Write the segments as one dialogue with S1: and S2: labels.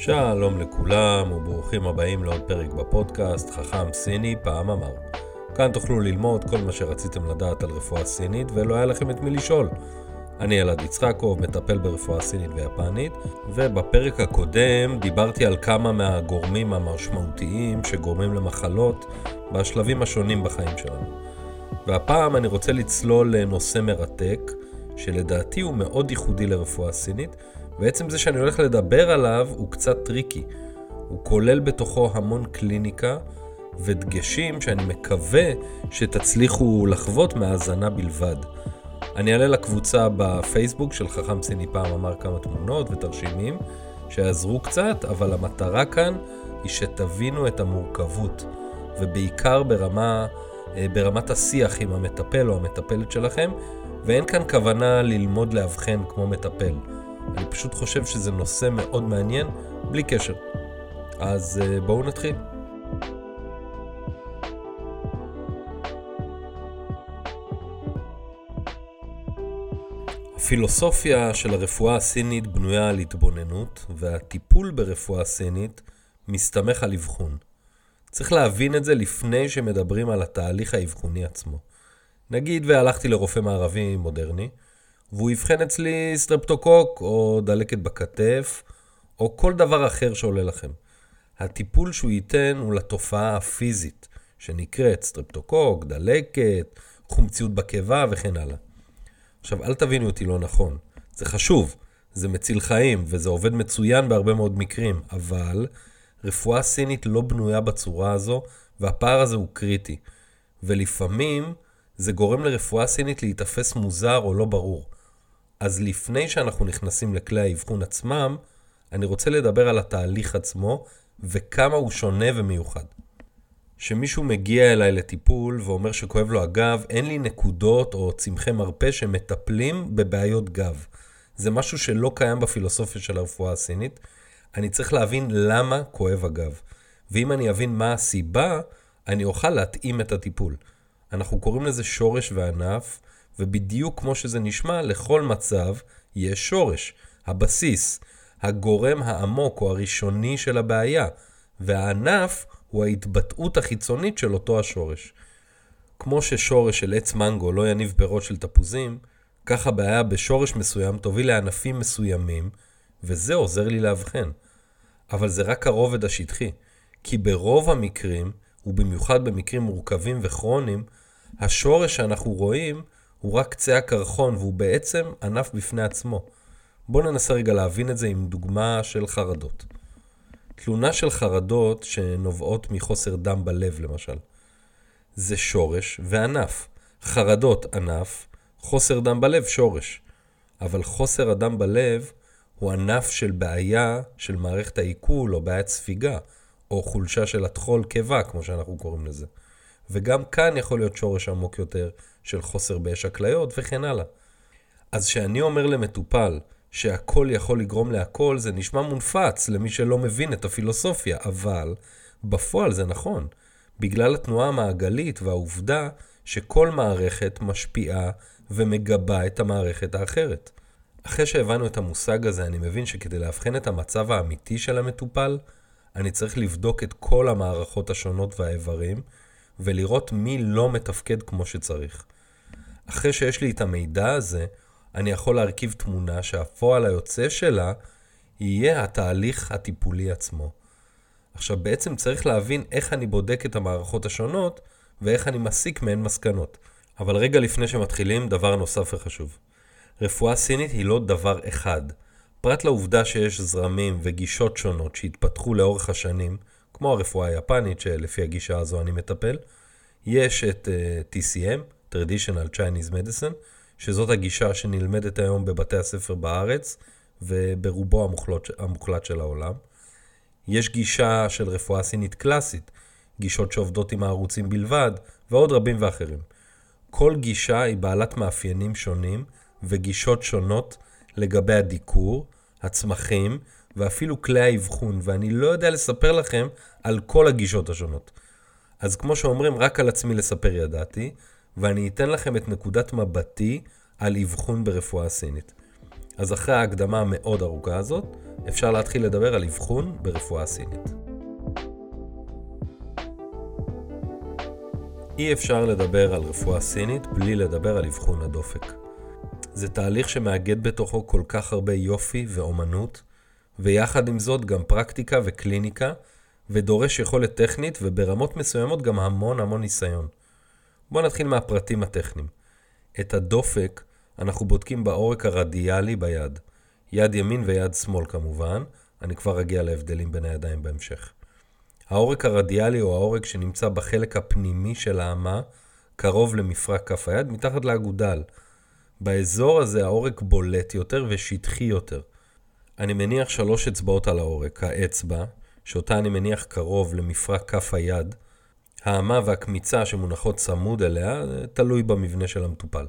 S1: שלום לכולם וברוכים הבאים לעוד פרק בפודקאסט חכם סיני פעם אמר. כאן תוכלו ללמוד כל מה שרציתם לדעת על רפואה סינית ולא היה לכם את מי לשאול. אני אלעד יצחקוב, מטפל ברפואה סינית ויפנית, ובפרק הקודם דיברתי על כמה מהגורמים המשמעותיים שגורמים למחלות בשלבים השונים בחיים שלנו. והפעם אני רוצה לצלול לנושא מרתק, שלדעתי הוא מאוד ייחודי לרפואה סינית, ועצם זה שאני הולך לדבר עליו הוא קצת טריקי. הוא כולל בתוכו המון קליניקה ודגשים שאני מקווה שתצליחו לחוות מהאזנה בלבד. אני אעלה לקבוצה בפייסבוק של חכם סיני פעם אמר כמה תמונות ותרשימים שיעזרו קצת, אבל המטרה כאן היא שתבינו את המורכבות, ובעיקר ברמה, אה, ברמת השיח עם המטפל או המטפלת שלכם, ואין כאן כוונה ללמוד לאבחן כמו מטפל. אני פשוט חושב שזה נושא מאוד מעניין, בלי קשר. אז אה, בואו נתחיל. הפילוסופיה של הרפואה הסינית בנויה על התבוננות, והטיפול ברפואה סינית מסתמך על אבחון. צריך להבין את זה לפני שמדברים על התהליך האבחוני עצמו. נגיד והלכתי לרופא מערבי מודרני, והוא יבחן אצלי סטרפטוקוק, או דלקת בכתף, או כל דבר אחר שעולה לכם. הטיפול שהוא ייתן הוא לתופעה הפיזית, שנקראת סטרפטוקוק, דלקת, חומציות בקיבה וכן הלאה. עכשיו, אל תבינו אותי לא נכון. זה חשוב, זה מציל חיים, וזה עובד מצוין בהרבה מאוד מקרים, אבל רפואה סינית לא בנויה בצורה הזו, והפער הזה הוא קריטי. ולפעמים זה גורם לרפואה סינית להיתפס מוזר או לא ברור. אז לפני שאנחנו נכנסים לכלי האבחון עצמם, אני רוצה לדבר על התהליך עצמו וכמה הוא שונה ומיוחד. כשמישהו מגיע אליי לטיפול ואומר שכואב לו הגב, אין לי נקודות או צמחי מרפא שמטפלים בבעיות גב. זה משהו שלא קיים בפילוסופיה של הרפואה הסינית. אני צריך להבין למה כואב הגב. ואם אני אבין מה הסיבה, אני אוכל להתאים את הטיפול. אנחנו קוראים לזה שורש וענף, ובדיוק כמו שזה נשמע, לכל מצב יש שורש, הבסיס, הגורם העמוק או הראשוני של הבעיה, והענף הוא ההתבטאות החיצונית של אותו השורש. כמו ששורש של עץ מנגו לא יניב פירות של תפוזים, ככה בעיה בשורש מסוים תוביל לענפים מסוימים, וזה עוזר לי לאבחן. אבל זה רק הרובד השטחי, כי ברוב המקרים, ובמיוחד במקרים מורכבים וכרוניים, השורש שאנחנו רואים הוא רק קצה הקרחון והוא בעצם ענף בפני עצמו. בואו ננסה רגע להבין את זה עם דוגמה של חרדות. תלונה של חרדות שנובעות מחוסר דם בלב למשל. זה שורש וענף. חרדות ענף, חוסר דם בלב שורש. אבל חוסר הדם בלב הוא ענף של בעיה של מערכת העיכול או בעיית ספיגה, או חולשה של הטחול קיבה, כמו שאנחנו קוראים לזה. וגם כאן יכול להיות שורש עמוק יותר של חוסר באש הכליות וכן הלאה. אז כשאני אומר למטופל שהכל יכול לגרום להכל, זה נשמע מונפץ למי שלא מבין את הפילוסופיה, אבל בפועל זה נכון, בגלל התנועה המעגלית והעובדה שכל מערכת משפיעה ומגבה את המערכת האחרת. אחרי שהבנו את המושג הזה, אני מבין שכדי לאבחן את המצב האמיתי של המטופל, אני צריך לבדוק את כל המערכות השונות והאיברים, ולראות מי לא מתפקד כמו שצריך. אחרי שיש לי את המידע הזה, אני יכול להרכיב תמונה שהפועל היוצא שלה יהיה התהליך הטיפולי עצמו. עכשיו בעצם צריך להבין איך אני בודק את המערכות השונות ואיך אני מסיק מהן מסקנות. אבל רגע לפני שמתחילים, דבר נוסף וחשוב. רפואה סינית היא לא דבר אחד. פרט לעובדה שיש זרמים וגישות שונות שהתפתחו לאורך השנים, כמו הרפואה היפנית שלפי הגישה הזו אני מטפל, יש את uh, אה, TCM, Traditional Chinese Medicine, שזאת הגישה שנלמדת היום בבתי הספר בארץ וברובו המוחלט, המוחלט של העולם. יש גישה של רפואה סינית קלאסית, גישות שעובדות עם הערוצים בלבד, ועוד רבים ואחרים. כל גישה היא בעלת מאפיינים שונים וגישות שונות לגבי הדיקור, הצמחים ואפילו כלי האבחון, ואני לא יודע לספר לכם על כל הגישות השונות. אז כמו שאומרים, רק על עצמי לספר ידעתי, ואני אתן לכם את נקודת מבטי על אבחון ברפואה סינית. אז אחרי ההקדמה המאוד ארוכה הזאת, אפשר להתחיל לדבר על אבחון ברפואה סינית. אי אפשר לדבר על רפואה סינית בלי לדבר על אבחון הדופק. זה תהליך שמאגד בתוכו כל כך הרבה יופי ואומנות, ויחד עם זאת גם פרקטיקה וקליניקה, ודורש יכולת טכנית וברמות מסוימות גם המון המון ניסיון. בואו נתחיל מהפרטים הטכניים. את הדופק אנחנו בודקים בעורק הרדיאלי ביד. יד ימין ויד שמאל כמובן, אני כבר אגיע להבדלים בין הידיים בהמשך. העורק הרדיאלי הוא העורק שנמצא בחלק הפנימי של האמה, קרוב למפרק כף היד, מתחת לאגודל. באזור הזה העורק בולט יותר ושטחי יותר. אני מניח שלוש אצבעות על העורק, האצבע, שאותה אני מניח קרוב למפרק כף היד, האמה והקמיצה שמונחות צמוד אליה, תלוי במבנה של המטופל.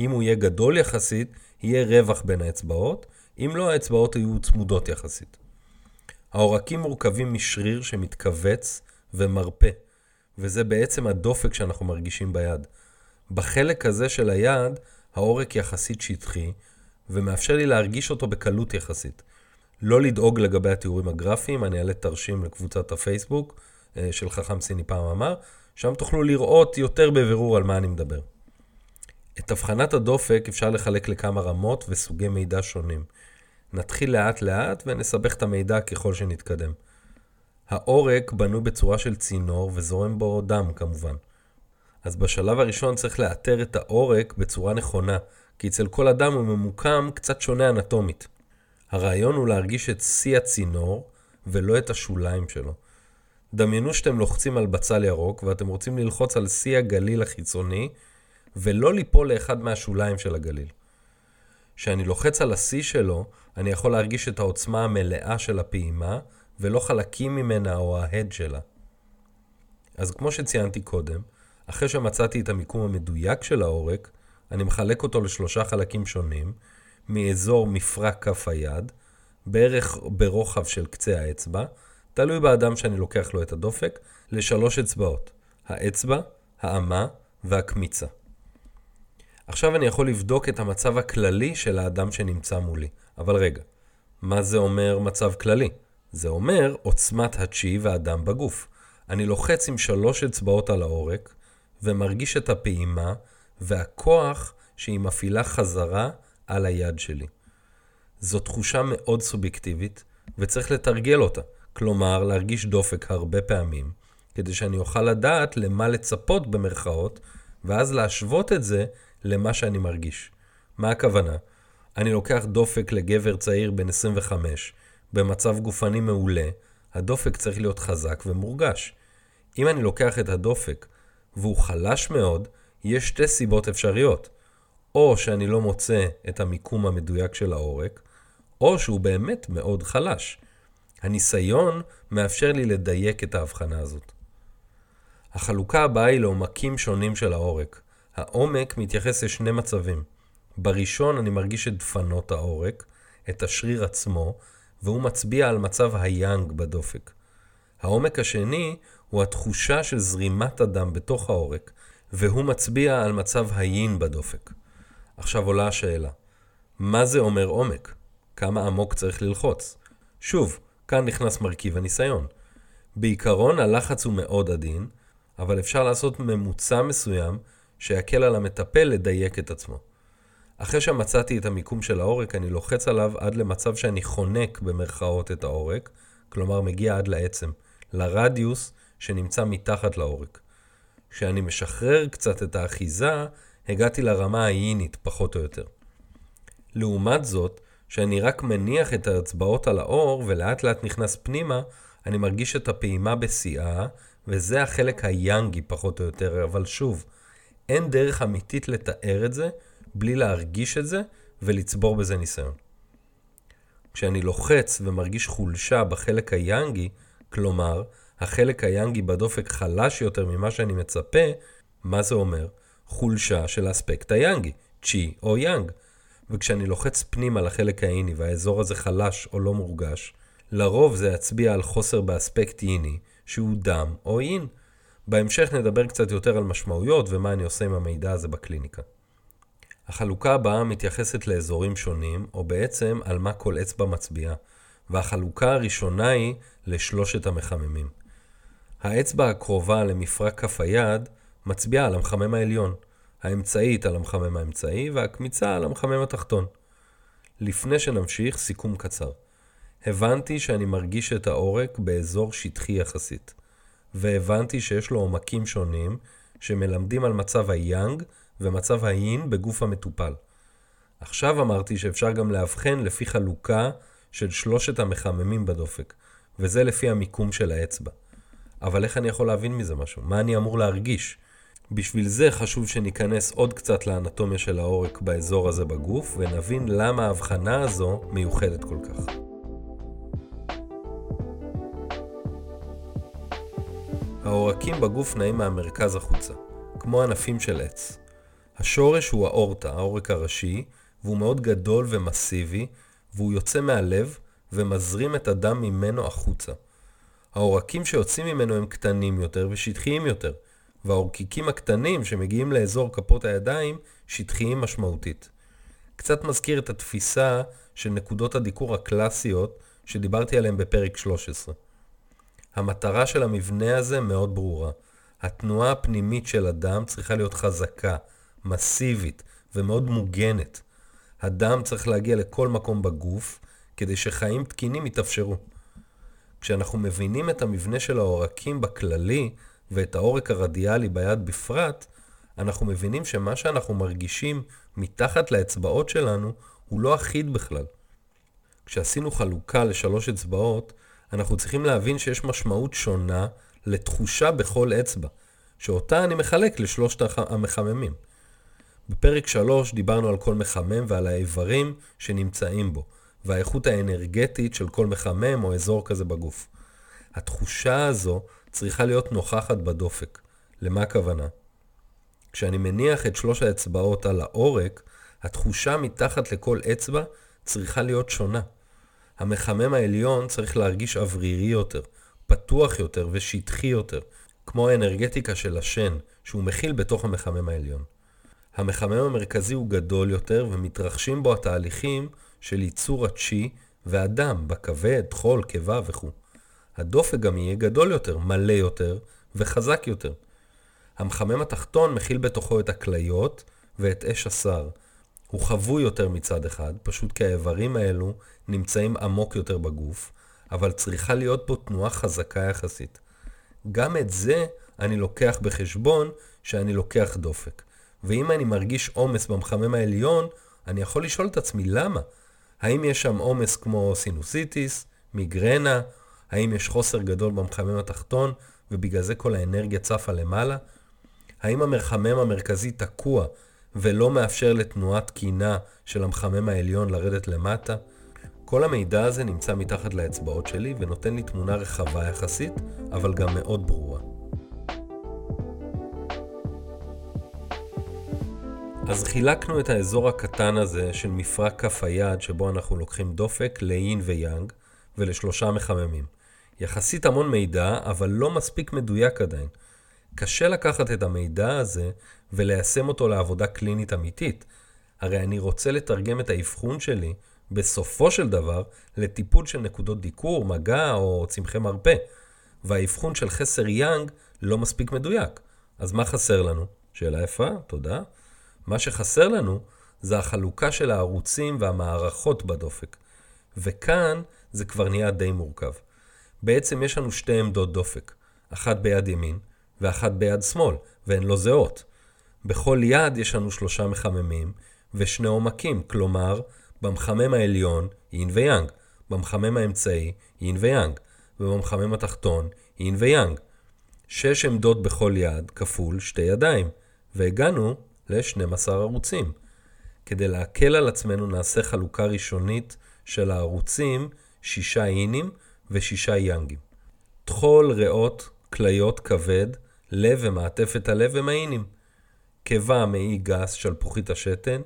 S1: אם הוא יהיה גדול יחסית, יהיה רווח בין האצבעות, אם לא, האצבעות יהיו צמודות יחסית. העורקים מורכבים משריר שמתכווץ ומרפה, וזה בעצם הדופק שאנחנו מרגישים ביד. בחלק הזה של היד, העורק יחסית שטחי, ומאפשר לי להרגיש אותו בקלות יחסית. לא לדאוג לגבי התיאורים הגרפיים, אני אעלה תרשים לקבוצת הפייסבוק אה, של חכם סיני פעם אמר, שם תוכלו לראות יותר בבירור על מה אני מדבר. את הבחנת הדופק אפשר לחלק לכמה רמות וסוגי מידע שונים. נתחיל לאט לאט ונסבך את המידע ככל שנתקדם. העורק בנוי בצורה של צינור וזורם בו דם כמובן. אז בשלב הראשון צריך לאתר את העורק בצורה נכונה, כי אצל כל אדם הוא ממוקם קצת שונה אנטומית. הרעיון הוא להרגיש את שיא הצינור ולא את השוליים שלו. דמיינו שאתם לוחצים על בצל ירוק ואתם רוצים ללחוץ על שיא הגליל החיצוני ולא ליפול לאחד מהשוליים של הגליל. כשאני לוחץ על השיא שלו, אני יכול להרגיש את העוצמה המלאה של הפעימה, ולא חלקים ממנה או ההד שלה. אז כמו שציינתי קודם, אחרי שמצאתי את המיקום המדויק של העורק, אני מחלק אותו לשלושה חלקים שונים, מאזור מפרק כף היד, בערך ברוחב של קצה האצבע, תלוי באדם שאני לוקח לו את הדופק, לשלוש אצבעות, האצבע, האמה והקמיצה. עכשיו אני יכול לבדוק את המצב הכללי של האדם שנמצא מולי. אבל רגע, מה זה אומר מצב כללי? זה אומר עוצמת הצ'י והדם בגוף. אני לוחץ עם שלוש אצבעות על העורק, ומרגיש את הפעימה והכוח שהיא מפעילה חזרה על היד שלי. זו תחושה מאוד סובייקטיבית, וצריך לתרגל אותה. כלומר, להרגיש דופק הרבה פעמים, כדי שאני אוכל לדעת למה לצפות במרכאות, ואז להשוות את זה למה שאני מרגיש. מה הכוונה? אני לוקח דופק לגבר צעיר בן 25, במצב גופני מעולה, הדופק צריך להיות חזק ומורגש. אם אני לוקח את הדופק והוא חלש מאוד, יש שתי סיבות אפשריות. או שאני לא מוצא את המיקום המדויק של העורק, או שהוא באמת מאוד חלש. הניסיון מאפשר לי לדייק את ההבחנה הזאת. החלוקה הבאה היא לעומקים שונים של העורק. העומק מתייחס לשני מצבים. בראשון אני מרגיש את דפנות העורק, את השריר עצמו, והוא מצביע על מצב היאנג בדופק. העומק השני הוא התחושה של זרימת הדם בתוך העורק, והוא מצביע על מצב היין בדופק. עכשיו עולה השאלה, מה זה אומר עומק? כמה עמוק צריך ללחוץ? שוב, כאן נכנס מרכיב הניסיון. בעיקרון הלחץ הוא מאוד עדין, אבל אפשר לעשות ממוצע מסוים שיקל על המטפל לדייק את עצמו. אחרי שמצאתי את המיקום של העורק, אני לוחץ עליו עד למצב שאני חונק במרכאות את העורק, כלומר מגיע עד לעצם, לרדיוס שנמצא מתחת לעורק. כשאני משחרר קצת את האחיזה, הגעתי לרמה האינית, פחות או יותר. לעומת זאת, כשאני רק מניח את האצבעות על האור ולאט לאט נכנס פנימה, אני מרגיש את הפעימה בשיאה, וזה החלק היאנגי פחות או יותר, אבל שוב, אין דרך אמיתית לתאר את זה בלי להרגיש את זה ולצבור בזה ניסיון. כשאני לוחץ ומרגיש חולשה בחלק היאנגי, כלומר, החלק היאנגי בדופק חלש יותר ממה שאני מצפה, מה זה אומר? חולשה של האספקט היאנגי, צ'י או יאנג. וכשאני לוחץ פנימה לחלק האיני והאזור הזה חלש או לא מורגש, לרוב זה יצביע על חוסר באספקט איני, שהוא דם או אין. בהמשך נדבר קצת יותר על משמעויות ומה אני עושה עם המידע הזה בקליניקה. החלוקה הבאה מתייחסת לאזורים שונים, או בעצם על מה כל אצבע מצביעה, והחלוקה הראשונה היא לשלושת המחממים. האצבע הקרובה למפרק כף היד מצביעה על המחמם העליון, האמצעית על המחמם האמצעי והקמיצה על המחמם התחתון. לפני שנמשיך, סיכום קצר. הבנתי שאני מרגיש את העורק באזור שטחי יחסית, והבנתי שיש לו עומקים שונים שמלמדים על מצב היאנג ומצב האין בגוף המטופל. עכשיו אמרתי שאפשר גם לאבחן לפי חלוקה של שלושת המחממים בדופק, וזה לפי המיקום של האצבע. אבל איך אני יכול להבין מזה משהו? מה אני אמור להרגיש? בשביל זה חשוב שניכנס עוד קצת לאנטומיה של העורק באזור הזה בגוף, ונבין למה ההבחנה הזו מיוחדת כל כך. העורקים בגוף נעים מהמרכז החוצה, כמו ענפים של עץ. השורש הוא האורטה, העורק הראשי, והוא מאוד גדול ומסיבי, והוא יוצא מהלב ומזרים את הדם ממנו החוצה. העורקים שיוצאים ממנו הם קטנים יותר ושטחיים יותר, והעורקיקים הקטנים שמגיעים לאזור כפות הידיים שטחיים משמעותית. קצת מזכיר את התפיסה של נקודות הדיקור הקלאסיות שדיברתי עליהן בפרק 13. המטרה של המבנה הזה מאוד ברורה. התנועה הפנימית של הדם צריכה להיות חזקה, מסיבית ומאוד מוגנת. הדם צריך להגיע לכל מקום בגוף כדי שחיים תקינים יתאפשרו. כשאנחנו מבינים את המבנה של העורקים בכללי ואת העורק הרדיאלי ביד בפרט, אנחנו מבינים שמה שאנחנו מרגישים מתחת לאצבעות שלנו הוא לא אחיד בכלל. כשעשינו חלוקה לשלוש אצבעות, אנחנו צריכים להבין שיש משמעות שונה לתחושה בכל אצבע, שאותה אני מחלק לשלושת המחממים. בפרק 3 דיברנו על כל מחמם ועל האיברים שנמצאים בו, והאיכות האנרגטית של כל מחמם או אזור כזה בגוף. התחושה הזו צריכה להיות נוכחת בדופק. למה הכוונה? כשאני מניח את שלוש האצבעות על העורק, התחושה מתחת לכל אצבע צריכה להיות שונה. המחמם העליון צריך להרגיש אוורירי יותר, פתוח יותר ושטחי יותר, כמו האנרגטיקה של השן, שהוא מכיל בתוך המחמם העליון. המחמם המרכזי הוא גדול יותר ומתרחשים בו התהליכים של ייצור הצ'י והדם בכבד, חול, קיבה וכו'. הדופק גם יהיה גדול יותר, מלא יותר וחזק יותר. המחמם התחתון מכיל בתוכו את הכליות ואת אש השר. הוא חבוי יותר מצד אחד, פשוט כי האיברים האלו נמצאים עמוק יותר בגוף, אבל צריכה להיות פה תנועה חזקה יחסית. גם את זה אני לוקח בחשבון שאני לוקח דופק. ואם אני מרגיש עומס במחמם העליון, אני יכול לשאול את עצמי למה. האם יש שם עומס כמו סינוסיטיס, מיגרנה, האם יש חוסר גדול במחמם התחתון ובגלל זה כל האנרגיה צפה למעלה? האם המחמם המרכזי תקוע ולא מאפשר לתנועה תקינה של המחמם העליון לרדת למטה? כל המידע הזה נמצא מתחת לאצבעות שלי ונותן לי תמונה רחבה יחסית, אבל גם מאוד ברורה. אז חילקנו את האזור הקטן הזה של מפרק כף היד שבו אנחנו לוקחים דופק לאין ויאנג ולשלושה מחממים. יחסית המון מידע, אבל לא מספיק מדויק עדיין. קשה לקחת את המידע הזה וליישם אותו לעבודה קלינית אמיתית. הרי אני רוצה לתרגם את האבחון שלי, בסופו של דבר, לטיפול של נקודות דיקור, מגע או צמחי מרפא. והאבחון של חסר יאנג לא מספיק מדויק. אז מה חסר לנו? שאלה יפה, תודה. מה שחסר לנו זה החלוקה של הערוצים והמערכות בדופק. וכאן זה כבר נהיה די מורכב. בעצם יש לנו שתי עמדות דופק, אחת ביד ימין ואחת ביד שמאל, והן לא זהות. בכל יד יש לנו שלושה מחממים ושני עומקים, כלומר, במחמם העליון יין ויאנג, במחמם האמצעי יין ויאנג, ובמחמם התחתון יין ויאנג. שש עמדות בכל יד כפול שתי ידיים, והגענו ל-12 ערוצים. כדי להקל על עצמנו נעשה חלוקה ראשונית של הערוצים, שישה אינים ושישה יאנגים. טחול, ריאות, כליות, כבד, לב ומעטפת הלב הם האינים. קיבה, מעי גס, שלפוחית השתן,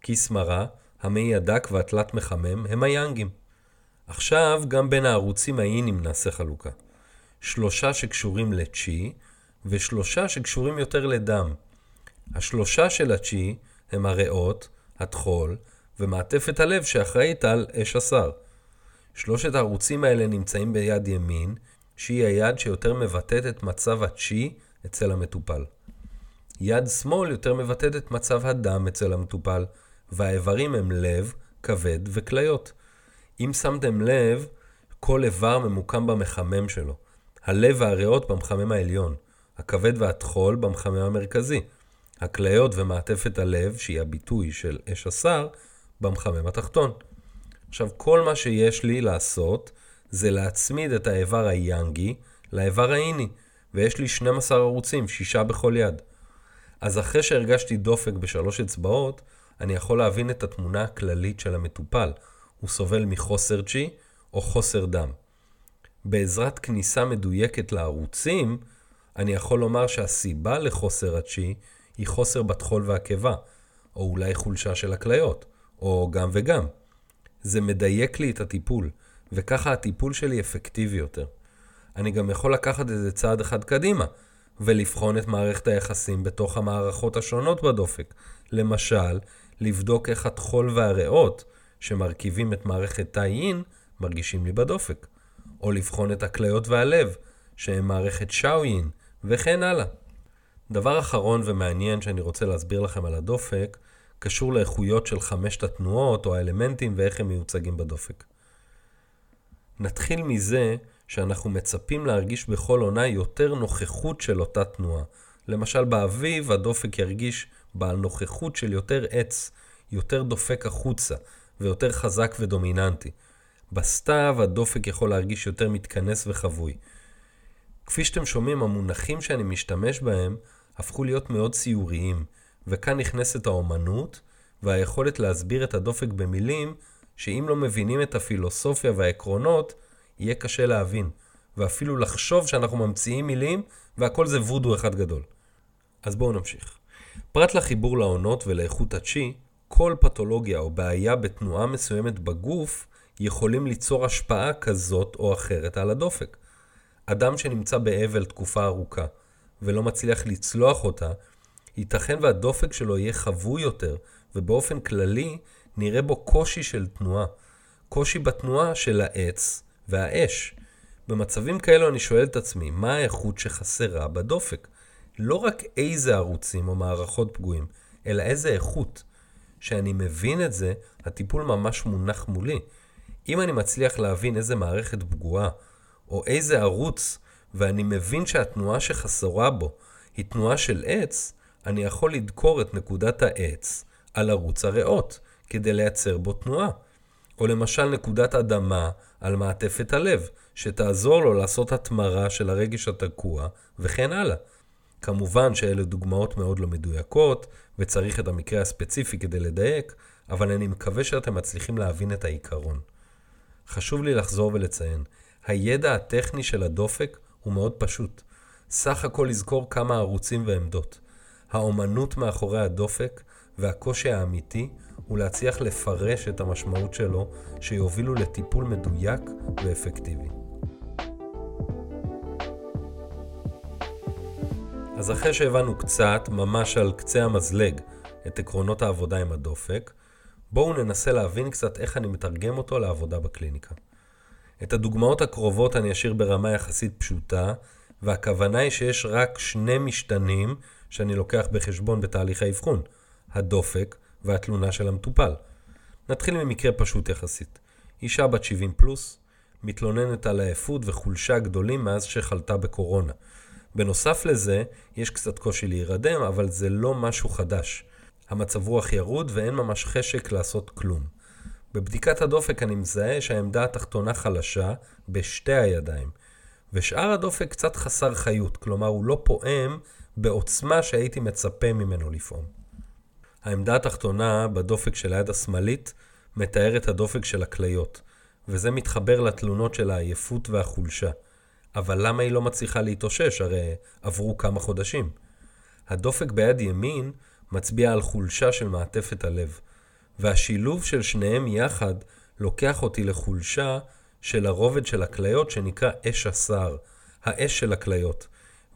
S1: כיס מרה, המעי הדק והתלת מחמם הם היאנגים. עכשיו גם בין הערוצים האינים נעשה חלוקה. שלושה שקשורים לצ'י ושלושה שקשורים יותר לדם. השלושה של הצ'י הם הריאות, הטחול ומעטפת הלב שאחראית על אש השר. שלושת הערוצים האלה נמצאים ביד ימין, שהיא היד שיותר מבטאת את מצב הצ'י אצל המטופל. יד שמאל יותר מבטאת את מצב הדם אצל המטופל, והאיברים הם לב, כבד וכליות. אם שמתם לב, כל איבר ממוקם במחמם שלו. הלב והריאות במחמם העליון, הכבד והטחול במחמם המרכזי, הכליות ומעטפת הלב, שהיא הביטוי של אש השר, במחמם התחתון. עכשיו, כל מה שיש לי לעשות זה להצמיד את האיבר היאנגי לאיבר האיני, ויש לי 12 ערוצים, שישה בכל יד. אז אחרי שהרגשתי דופק בשלוש אצבעות, אני יכול להבין את התמונה הכללית של המטופל. הוא סובל מחוסר צ'י או חוסר דם. בעזרת כניסה מדויקת לערוצים, אני יכול לומר שהסיבה לחוסר הצ'י היא חוסר בטחול והקיבה, או אולי חולשה של הכליות, או גם וגם. זה מדייק לי את הטיפול, וככה הטיפול שלי אפקטיבי יותר. אני גם יכול לקחת את זה צעד אחד קדימה, ולבחון את מערכת היחסים בתוך המערכות השונות בדופק. למשל, לבדוק איך הטחול והריאות, שמרכיבים את מערכת תאי אין, מרגישים לי בדופק. או לבחון את הכליות והלב, שהם מערכת שאויין, וכן הלאה. דבר אחרון ומעניין שאני רוצה להסביר לכם על הדופק, קשור לאיכויות של חמשת התנועות או האלמנטים ואיך הם מיוצגים בדופק. נתחיל מזה שאנחנו מצפים להרגיש בכל עונה יותר נוכחות של אותה תנועה. למשל באביב הדופק ירגיש בעל נוכחות של יותר עץ, יותר דופק החוצה ויותר חזק ודומיננטי. בסתיו הדופק יכול להרגיש יותר מתכנס וחבוי. כפי שאתם שומעים, המונחים שאני משתמש בהם הפכו להיות מאוד ציוריים, וכאן נכנסת האומנות והיכולת להסביר את הדופק במילים שאם לא מבינים את הפילוסופיה והעקרונות, יהיה קשה להבין, ואפילו לחשוב שאנחנו ממציאים מילים והכל זה וודו אחד גדול. אז בואו נמשיך. פרט לחיבור לעונות ולאיכות הצ'י, כל פתולוגיה או בעיה בתנועה מסוימת בגוף יכולים ליצור השפעה כזאת או אחרת על הדופק. אדם שנמצא באבל תקופה ארוכה ולא מצליח לצלוח אותה, ייתכן והדופק שלו יהיה חבוי יותר, ובאופן כללי נראה בו קושי של תנועה. קושי בתנועה של העץ והאש. במצבים כאלו אני שואל את עצמי, מה האיכות שחסרה בדופק? לא רק איזה ערוצים או מערכות פגועים, אלא איזה איכות. כשאני מבין את זה, הטיפול ממש מונח מולי. אם אני מצליח להבין איזה מערכת פגועה, או איזה ערוץ, ואני מבין שהתנועה שחסרה בו היא תנועה של עץ, אני יכול לדקור את נקודת העץ על ערוץ הריאות, כדי לייצר בו תנועה. או למשל נקודת אדמה על מעטפת הלב, שתעזור לו לעשות התמרה של הרגש התקוע, וכן הלאה. כמובן שאלה דוגמאות מאוד לא מדויקות, וצריך את המקרה הספציפי כדי לדייק, אבל אני מקווה שאתם מצליחים להבין את העיקרון. חשוב לי לחזור ולציין, הידע הטכני של הדופק הוא מאוד פשוט. סך הכל לזכור כמה ערוצים ועמדות. האומנות מאחורי הדופק והקושי האמיתי הוא להצליח לפרש את המשמעות שלו שיובילו לטיפול מדויק ואפקטיבי. אז אחרי שהבנו קצת, ממש על קצה המזלג, את עקרונות העבודה עם הדופק, בואו ננסה להבין קצת איך אני מתרגם אותו לעבודה בקליניקה. את הדוגמאות הקרובות אני אשאיר ברמה יחסית פשוטה, והכוונה היא שיש רק שני משתנים שאני לוקח בחשבון בתהליך האבחון, הדופק והתלונה של המטופל. נתחיל ממקרה פשוט יחסית. אישה בת 70 פלוס, מתלוננת על עייפות וחולשה גדולים מאז שחלתה בקורונה. בנוסף לזה, יש קצת קושי להירדם, אבל זה לא משהו חדש. המצב רוח ירוד ואין ממש חשק לעשות כלום. בבדיקת הדופק אני מזהה שהעמדה התחתונה חלשה בשתי הידיים, ושאר הדופק קצת חסר חיות, כלומר הוא לא פועם בעוצמה שהייתי מצפה ממנו לפעום. העמדה התחתונה בדופק של היד השמאלית מתאר את הדופק של הכליות, וזה מתחבר לתלונות של העייפות והחולשה. אבל למה היא לא מצליחה להתאושש? הרי עברו כמה חודשים. הדופק ביד ימין מצביע על חולשה של מעטפת הלב, והשילוב של שניהם יחד לוקח אותי לחולשה של הרובד של הכליות שנקרא אש השר, האש של הכליות,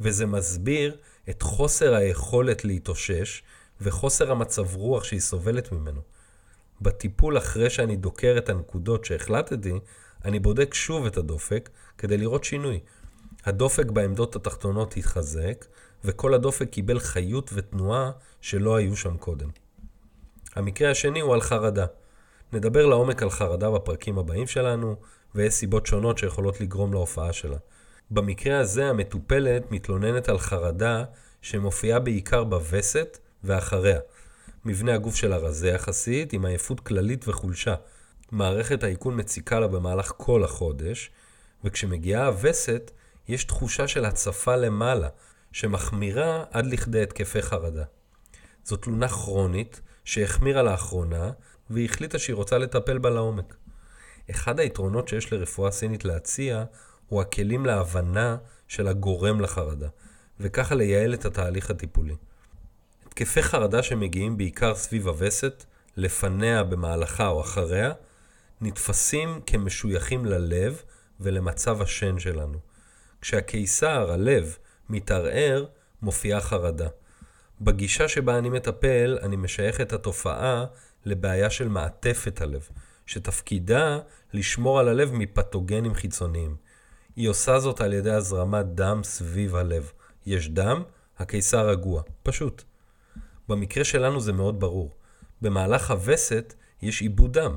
S1: וזה מסביר את חוסר היכולת להתאושש וחוסר המצב רוח שהיא סובלת ממנו. בטיפול אחרי שאני דוקר את הנקודות שהחלטתי, אני בודק שוב את הדופק כדי לראות שינוי. הדופק בעמדות התחתונות התחזק, וכל הדופק קיבל חיות ותנועה שלא היו שם קודם. המקרה השני הוא על חרדה. נדבר לעומק על חרדה בפרקים הבאים שלנו, ויש סיבות שונות שיכולות לגרום להופעה שלה. במקרה הזה המטופלת מתלוננת על חרדה שמופיעה בעיקר בווסת ואחריה. מבנה הגוף שלה רזה יחסית, עם עייפות כללית וחולשה. מערכת העיכול מציקה לה במהלך כל החודש, וכשמגיעה הווסת, יש תחושה של הצפה למעלה, שמחמירה עד לכדי התקפי חרדה. זו תלונה כרונית שהחמירה לאחרונה, והיא החליטה שהיא רוצה לטפל בה לעומק. אחד היתרונות שיש לרפואה סינית להציע הוא הכלים להבנה של הגורם לחרדה, וככה לייעל את התהליך הטיפולי. התקפי חרדה שמגיעים בעיקר סביב הווסת, לפניה, במהלכה או אחריה, נתפסים כמשויכים ללב ולמצב השן שלנו. כשהקיסר, הלב, מתערער, מופיעה חרדה. בגישה שבה אני מטפל, אני משייך את התופעה לבעיה של מעטפת הלב, שתפקידה לשמור על הלב מפתוגנים חיצוניים. היא עושה זאת על ידי הזרמת דם סביב הלב. יש דם, הקיסר רגוע. פשוט. במקרה שלנו זה מאוד ברור. במהלך הווסת יש עיבוד דם,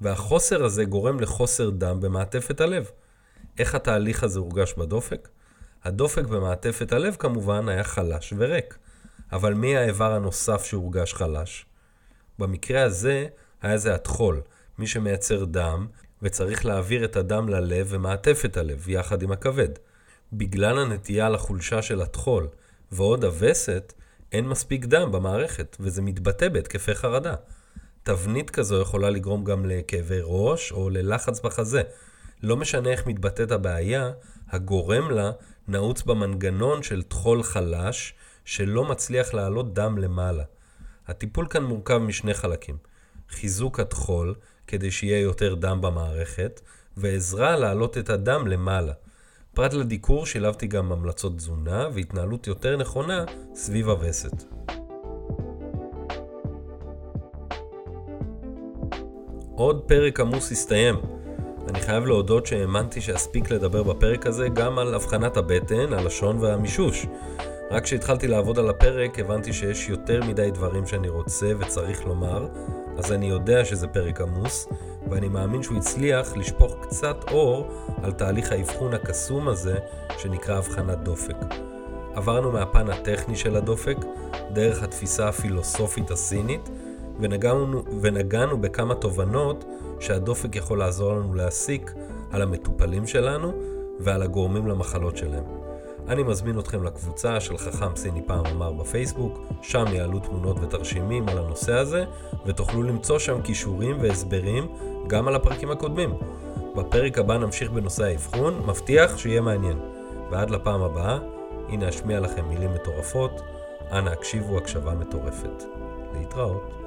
S1: והחוסר הזה גורם לחוסר דם במעטפת הלב. איך התהליך הזה הורגש בדופק? הדופק במעטפת הלב כמובן היה חלש וריק. אבל מי האיבר הנוסף שהורגש חלש? במקרה הזה היה זה הטחול, מי שמייצר דם, וצריך להעביר את הדם ללב ומעטפת הלב, יחד עם הכבד. בגלל הנטייה לחולשה של הטחול ועוד הווסת, אין מספיק דם במערכת, וזה מתבטא בהתקפי חרדה. תבנית כזו יכולה לגרום גם לכאבי ראש או ללחץ בחזה. לא משנה איך מתבטאת הבעיה, הגורם לה נעוץ במנגנון של טחול חלש שלא מצליח להעלות דם למעלה. הטיפול כאן מורכב משני חלקים. חיזוק הטחול, כדי שיהיה יותר דם במערכת, ועזרה להעלות את הדם למעלה. פרט לדיקור שילבתי גם המלצות תזונה והתנהלות יותר נכונה סביב הווסת. עוד פרק עמוס הסתיים. אני חייב להודות שהאמנתי שאספיק לדבר בפרק הזה גם על אבחנת הבטן, הלשון והמישוש. רק כשהתחלתי לעבוד על הפרק הבנתי שיש יותר מדי דברים שאני רוצה וצריך לומר, אז אני יודע שזה פרק עמוס, ואני מאמין שהוא הצליח לשפוך קצת אור על תהליך האבחון הקסום הזה שנקרא אבחנת דופק. עברנו מהפן הטכני של הדופק, דרך התפיסה הפילוסופית הסינית, ונגענו, ונגענו בכמה תובנות שהדופק יכול לעזור לנו להסיק על המטופלים שלנו ועל הגורמים למחלות שלהם. אני מזמין אתכם לקבוצה של חכם סיני פעם אמר בפייסבוק, שם יעלו תמונות ותרשימים על הנושא הזה, ותוכלו למצוא שם כישורים והסברים גם על הפרקים הקודמים. בפרק הבא נמשיך בנושא האבחון, מבטיח שיהיה מעניין. ועד לפעם הבאה, הנה אשמיע לכם מילים מטורפות, אנא הקשיבו הקשבה מטורפת. להתראות.